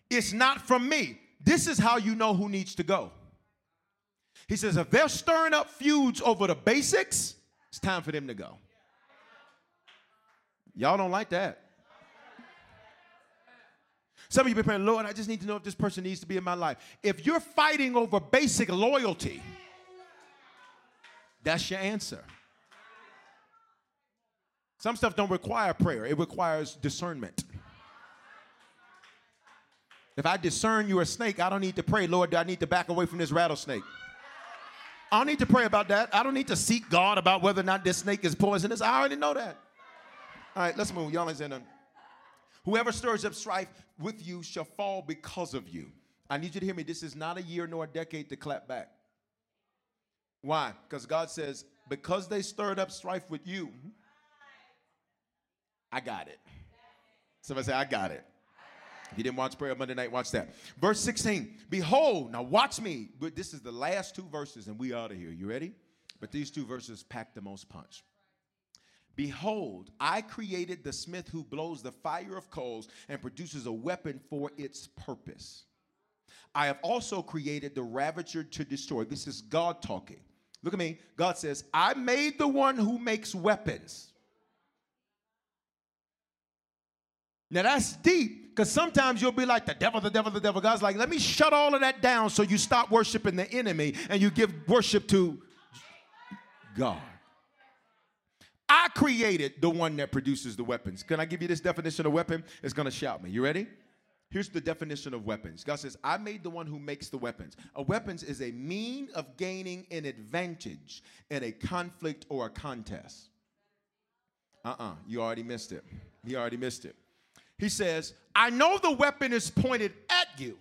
It's not from me. This is how you know who needs to go. He says, if they're stirring up feuds over the basics, it's time for them to go. Y'all don't like that. Some of you be praying, Lord, I just need to know if this person needs to be in my life. If you're fighting over basic loyalty, that's your answer. Some stuff don't require prayer, it requires discernment. If I discern you're a snake, I don't need to pray, Lord, do I need to back away from this rattlesnake? I don't need to pray about that. I don't need to seek God about whether or not this snake is poisonous. I already know that. All right, let's move. Y'all ain't. Whoever stirs up strife with you shall fall because of you. I need you to hear me. This is not a year nor a decade to clap back. Why? Because God says, because they stirred up strife with you, I got it. Somebody say, I got it. If you didn't watch prayer Monday night, watch that. Verse 16, behold, now watch me. But this is the last two verses, and we out of here. You ready? But these two verses pack the most punch. Behold, I created the smith who blows the fire of coals and produces a weapon for its purpose. I have also created the ravager to destroy. This is God talking. Look at me. God says, I made the one who makes weapons. Now that's deep because sometimes you'll be like, the devil, the devil, the devil. God's like, let me shut all of that down so you stop worshiping the enemy and you give worship to God. Created the one that produces the weapons. Can I give you this definition of weapon? It's going to shout me. You ready? Here's the definition of weapons. God says, I made the one who makes the weapons. A weapons is a mean of gaining an advantage in a conflict or a contest. Uh uh-uh, uh you already missed it. You already missed it. He says, I know the weapon is pointed at you,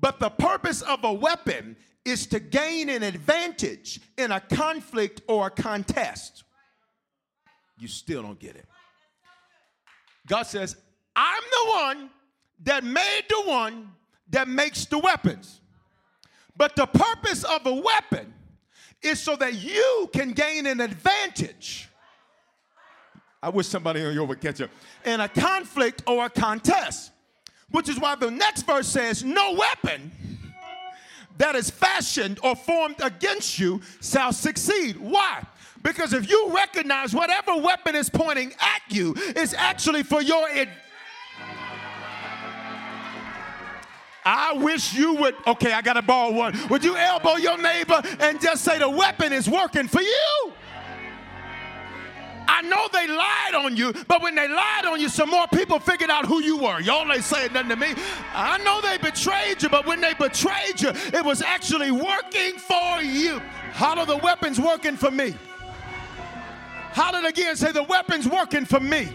But the purpose of a weapon is to gain an advantage in a conflict or a contest. You still don't get it. God says, I'm the one that made the one that makes the weapons. But the purpose of a weapon is so that you can gain an advantage. I wish somebody on your would catch up. In a conflict or a contest. Which is why the next verse says, No weapon that is fashioned or formed against you shall succeed. Why? Because if you recognize whatever weapon is pointing at you is actually for your. I wish you would. Okay, I got to borrow one. Would you elbow your neighbor and just say the weapon is working for you? I know they lied on you, but when they lied on you, some more people figured out who you were. Y'all ain't saying nothing to me. I know they betrayed you, but when they betrayed you, it was actually working for you. How are the weapons working for me? Did again say the weapons working for me?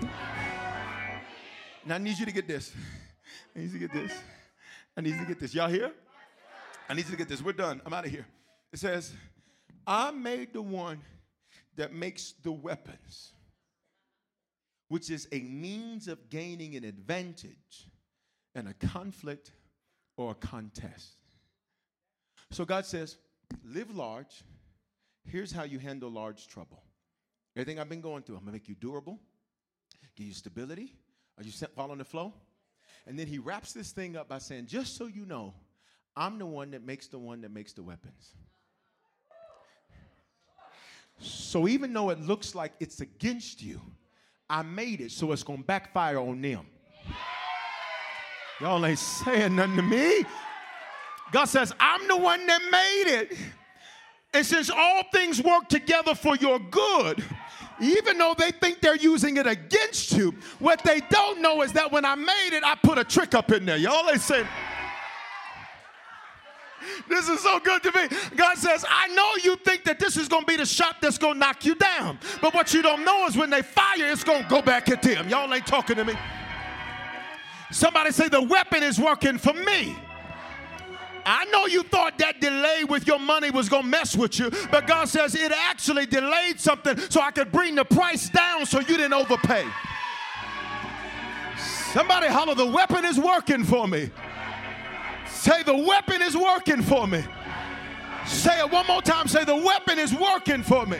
Now I need you to get this. I need you to get this. I need you to get this. Y'all here? I need you to get this. We're done. I'm out of here. It says, I made the one that makes the weapons, which is a means of gaining an advantage in a conflict or a contest. So God says, live large. Here's how you handle large trouble. Everything I've been going through, I'm gonna make you durable, give you stability. Are you following the flow? And then he wraps this thing up by saying, just so you know, I'm the one that makes the one that makes the weapons. So even though it looks like it's against you, I made it so it's to backfire on them. Y'all ain't saying nothing to me. God says, I'm the one that made it. And since all things work together for your good, even though they think they're using it against you, what they don't know is that when I made it, I put a trick up in there. Y'all ain't saying, this is so good to me. God says, I know you think that this is going to be the shot that's going to knock you down. But what you don't know is when they fire, it's going to go back at them. Y'all ain't talking to me. Somebody say, the weapon is working for me. I know you thought that delay with your money was going to mess with you, but God says it actually delayed something so I could bring the price down so you didn't overpay. Somebody holler, the weapon is working for me. Say, the weapon is working for me. Say it one more time. Say, the weapon is working for me.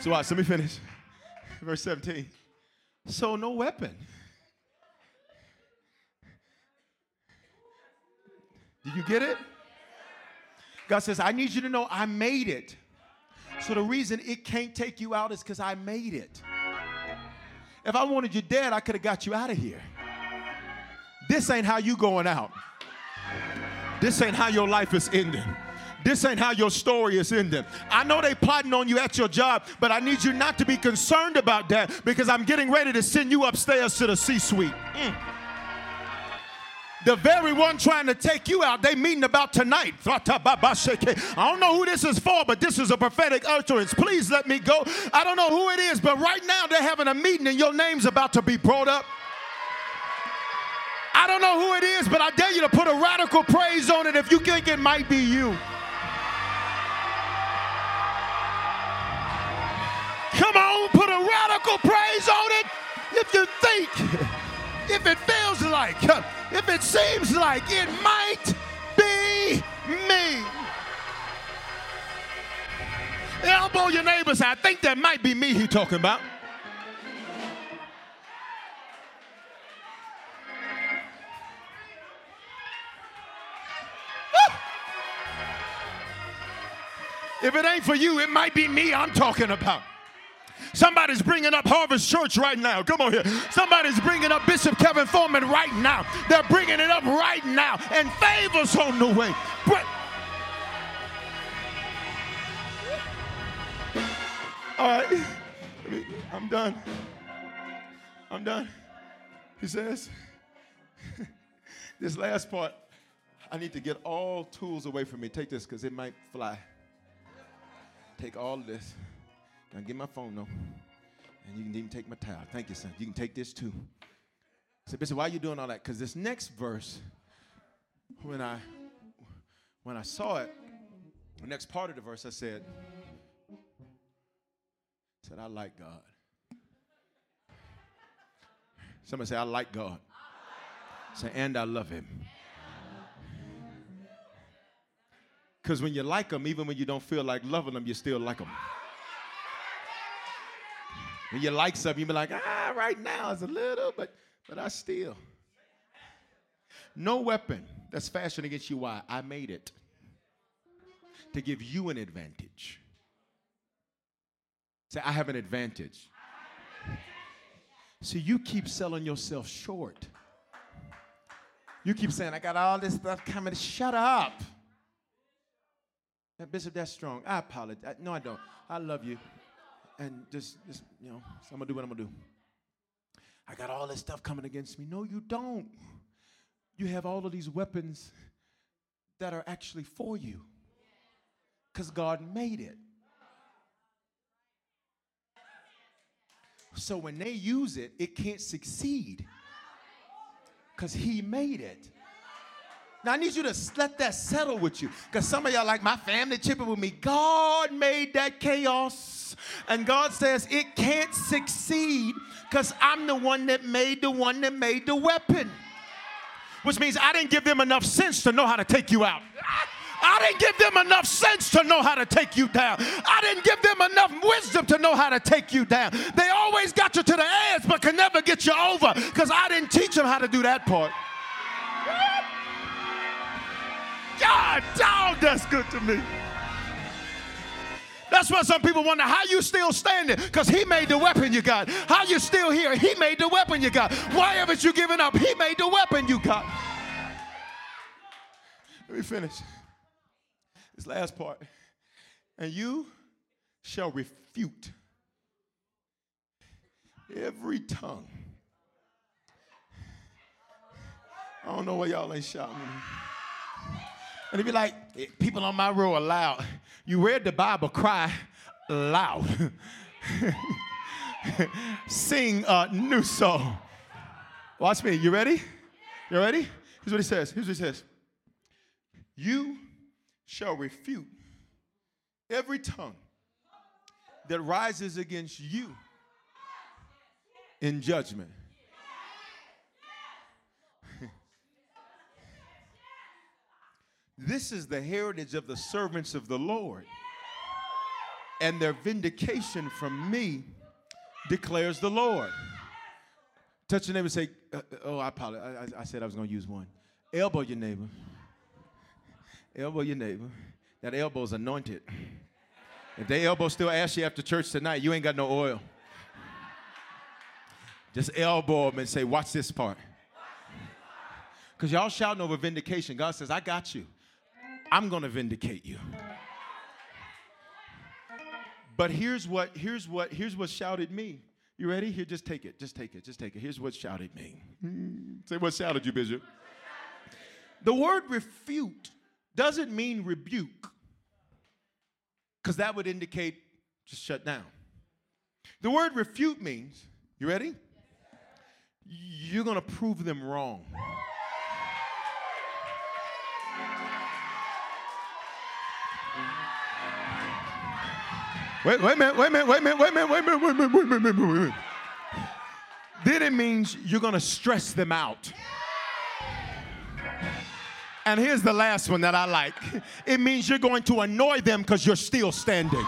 So, watch, let me finish. Verse 17. So, no weapon Did you get it? God says, I need you to know I made it. So the reason it can't take you out is because I made it. If I wanted you dead, I could have got you out of here. This ain't how you going out. This ain't how your life is ending. This ain't how your story is ending. I know they plotting on you at your job, but I need you not to be concerned about that because I'm getting ready to send you upstairs to the C-suite. Mm the very one trying to take you out, they meeting about tonight. I don't know who this is for, but this is a prophetic utterance. Please let me go. I don't know who it is, but right now they're having a meeting and your name's about to be brought up. I don't know who it is, but I dare you to put a radical praise on it if you think it might be you. Come on, put a radical praise on it if you think, if it feels like if it seems like it might be me. Elbow your neighbors. I think that might be me he talking about. If it ain't for you, it might be me I'm talking about. Somebody's bringing up Harvest Church right now. Come on here. Somebody's bringing up Bishop Kevin Foreman right now. They're bringing it up right now. And favor's on the way. But, all right. I'm done. I'm done. He says, this last part, I need to get all tools away from me. Take this because it might fly. Take all this. I get my phone though? And you can even take my towel. Thank you, son. You can take this too. I said, Bishop, why are you doing all that? Because this next verse, when I when I saw it, the next part of the verse, I said, I said, I like God. Somebody say, I like God. Say, and I love him. Because when you like them, even when you don't feel like loving them, you still like them. When you like something, you be like, ah, right now it's a little, but but I still. No weapon that's fashioned against you. Why? I made it to give you an advantage. Say, I have an advantage. See, you keep selling yourself short. You keep saying, I got all this stuff coming. Shut up. That Bishop, that's strong. I apologize. No, I don't. I love you. And just, just you know, so I'm to do what I'm to do. I got all this stuff coming against me. No, you don't. You have all of these weapons that are actually for you because God made it. So when they use it, it can't succeed because He made it. Now I need you to let that settle with you. Because some of y'all like my family chipping with me. God made that chaos. And God says it can't succeed because I'm the one that made the one that made the weapon. Which means I didn't give them enough sense to know how to take you out. I didn't give them enough sense to know how to take you down. I didn't give them enough wisdom to know how to take you down. They always got you to the edge but can never get you over because I didn't teach them how to do that part. God, dog, that's good to me. That's why some people wonder how you still standing because he made the weapon you got. How you still here? He made the weapon you got. Why haven't you given up? He made the weapon you got. Let me finish this last part. And you shall refute every tongue. I don't know why y'all ain't shouting. And it'd be like, people on my row are loud. You read the Bible, cry loud. Sing a new song. Watch me. You ready? You ready? Here's what he says. Here's what he says. You shall refute every tongue that rises against you in judgment. This is the heritage of the servants of the Lord. And their vindication from me declares the Lord. Touch your neighbor and say, uh, uh Oh, I apologize. I, I said I was going to use one. Elbow your neighbor. Elbow your neighbor. That elbow's anointed. If they elbow still ask you after church tonight, you ain't got no oil. Just elbow them and say, Watch this part. Because y'all shouting over vindication. God says, I got you. I'm going to vindicate you. But here's what here's what here's what shouted me. You ready? Here, just take it. Just take it. Just take it. Here's what shouted me. Say what shouted you, Bishop. The word refute doesn't mean rebuke, because that would indicate just shut down. The word refute means, you ready? You're going to prove them wrong. Wait, wait a minute, wait a minute, wait a minute, wait a minute, wait a minute, wait a minute, wait a minute, wait a minute, wait a minute. Then it means you're gonna stress them out. And here's the last one that I like. It means you're going to annoy them because you're still standing.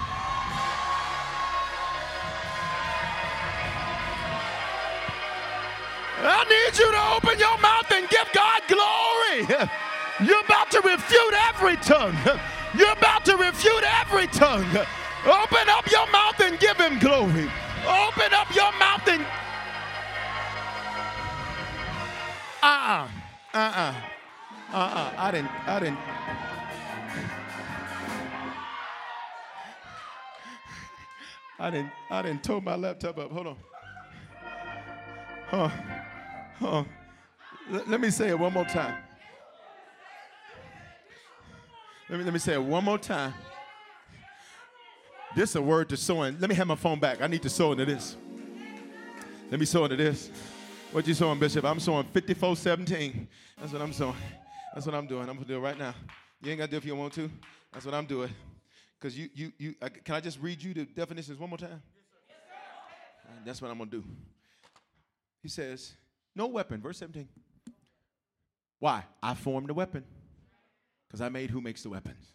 I need you to open your mouth and give God glory. You're about to refute every tongue. You're about to refute every tongue. Open up your mouth and give him glory. Open up your mouth and. Uh uh-uh. uh. Uh uh. Uh uh. I didn't. I didn't. I didn't. I didn't tow my laptop up. Hold on. Huh. Huh. L- let me say it one more time. Let me, let me say it one more time. This is a word to sow in. Let me have my phone back. I need to sow into this. Let me sow into this. What you sowing, Bishop? I'm sowing 5417. That's what I'm sowing. That's what I'm doing. I'm gonna do it right now. You ain't gotta do it if you want to. That's what I'm doing. Cause you, you, you. I, can I just read you the definitions one more time? Yes, sir. That's what I'm gonna do. He says, "No weapon." Verse 17. Why? I formed the weapon. Because I made who makes the weapons.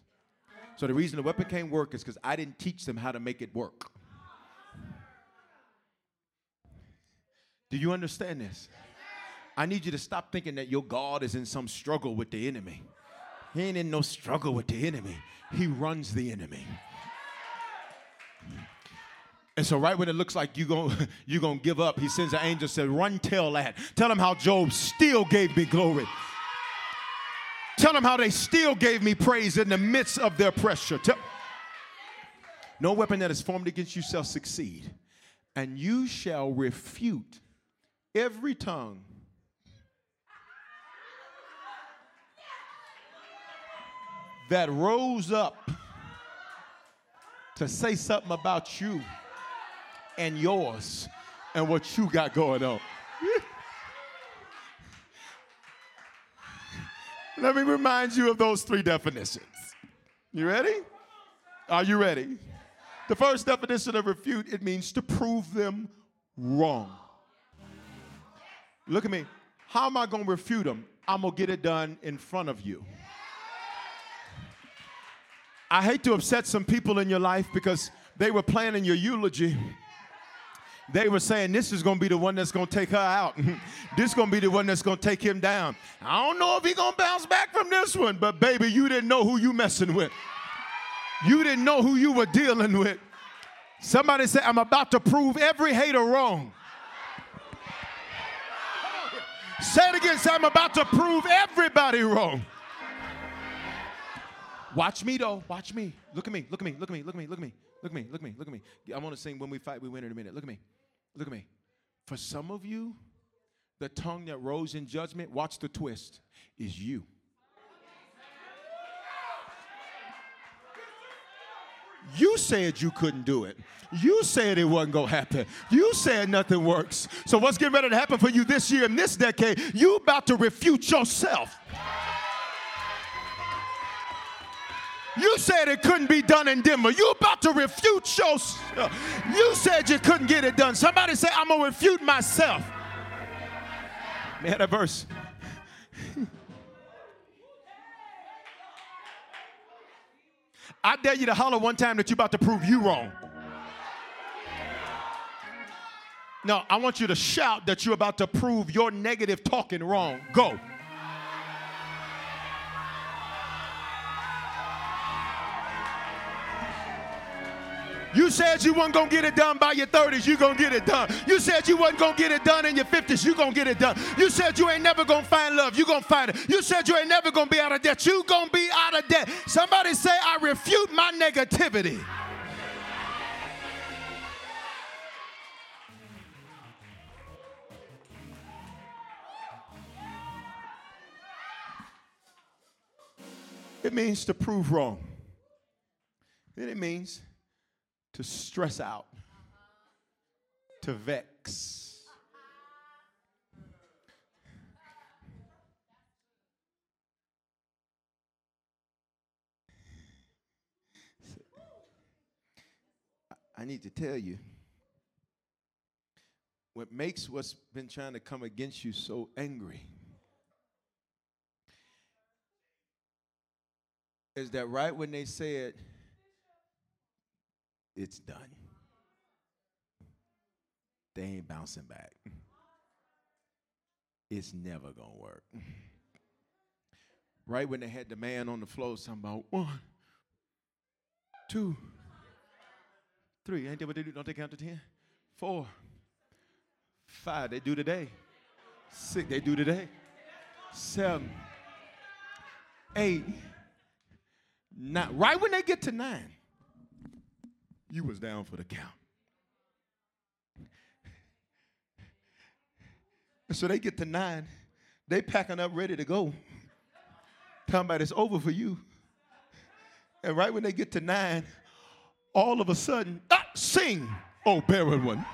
So the reason the weapon can't work is because I didn't teach them how to make it work. Do you understand this? I need you to stop thinking that your God is in some struggle with the enemy. He ain't in no struggle with the enemy. He runs the enemy. And so, right when it looks like you're gonna, you gonna give up, he sends an angel said, Run, tell that. Tell him how Job still gave me glory. Tell them how they still gave me praise in the midst of their pressure. Tell- no weapon that is formed against you shall succeed, and you shall refute every tongue that rose up to say something about you and yours and what you got going on. Let me remind you of those three definitions. You ready? Are you ready? The first definition of refute, it means to prove them wrong. Look at me. How am I going to refute them? I'm going to get it done in front of you. I hate to upset some people in your life because they were planning your eulogy they were saying this is going to be the one that's going to take her out. this is going to be the one that's going to take him down. I don't know if he's going to bounce back from this one, but baby, you didn't know who you messing with. You didn't know who you were dealing with. Somebody said, I'm about to prove every hater wrong. Say it again. Say, I'm about to prove everybody wrong. Watch me though. Watch me. Look at me. Look at me. Look at me. Look at me. Look at me. Look at me. Look at me. Look at me. I want to sing when we fight, we win in a minute. Look at me. Look at me. For some of you, the tongue that rose in judgment, watch the twist, is you. You said you couldn't do it. You said it wasn't going to happen. You said nothing works. So what's getting ready to happen for you this year in this decade? You about to refute yourself. You said it couldn't be done in Denver. You about to refute yourself. You said you couldn't get it done. Somebody say, I'm to refute myself. Man, that verse. I dare you to holler one time that you're about to prove you wrong. No, I want you to shout that you're about to prove your negative talking wrong. Go. You said you weren't gonna get it done by your 30s, you gonna get it done. You said you wasn't gonna get it done in your 50s, you gonna get it done. You said you ain't never gonna find love, you gonna find it. You said you ain't never gonna be out of debt, you gonna be out of debt. Somebody say, I refute my negativity. It means to prove wrong. Then it means to stress out, to vex. I need to tell you what makes what's been trying to come against you so angry is that right when they said, it's done. They ain't bouncing back. It's never gonna work. Right when they had the man on the floor, talking about one, two, three. Ain't that what they do? Don't they count to ten? Four, five. They do today. Six. They do today. Seven, eight, nine. Right when they get to nine you was down for the count. so they get to nine, they packing up ready to go. Talking about it's over for you. And right when they get to nine, all of a sudden, ah, sing, oh barren one.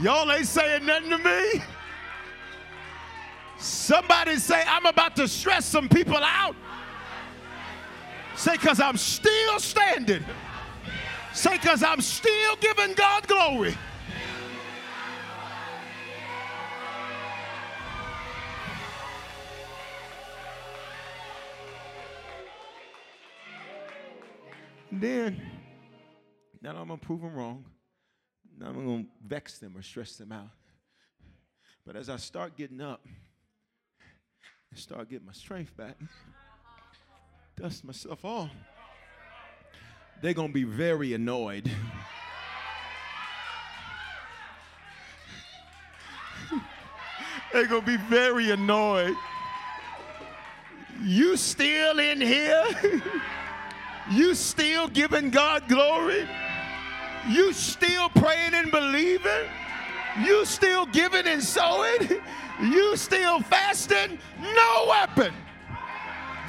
Y'all ain't saying nothing to me. Somebody say, I'm about to stress some people out. Say, because I'm still standing. Say, because I'm still giving God glory. then, now I'm going to prove them wrong. Now I'm going to vex them or stress them out. But as I start getting up and start getting my strength back, dust myself off, they're going to be very annoyed. they're going to be very annoyed. You still in here? you still giving God glory? You still praying and believing? You still giving and sowing? You still fasting? No weapon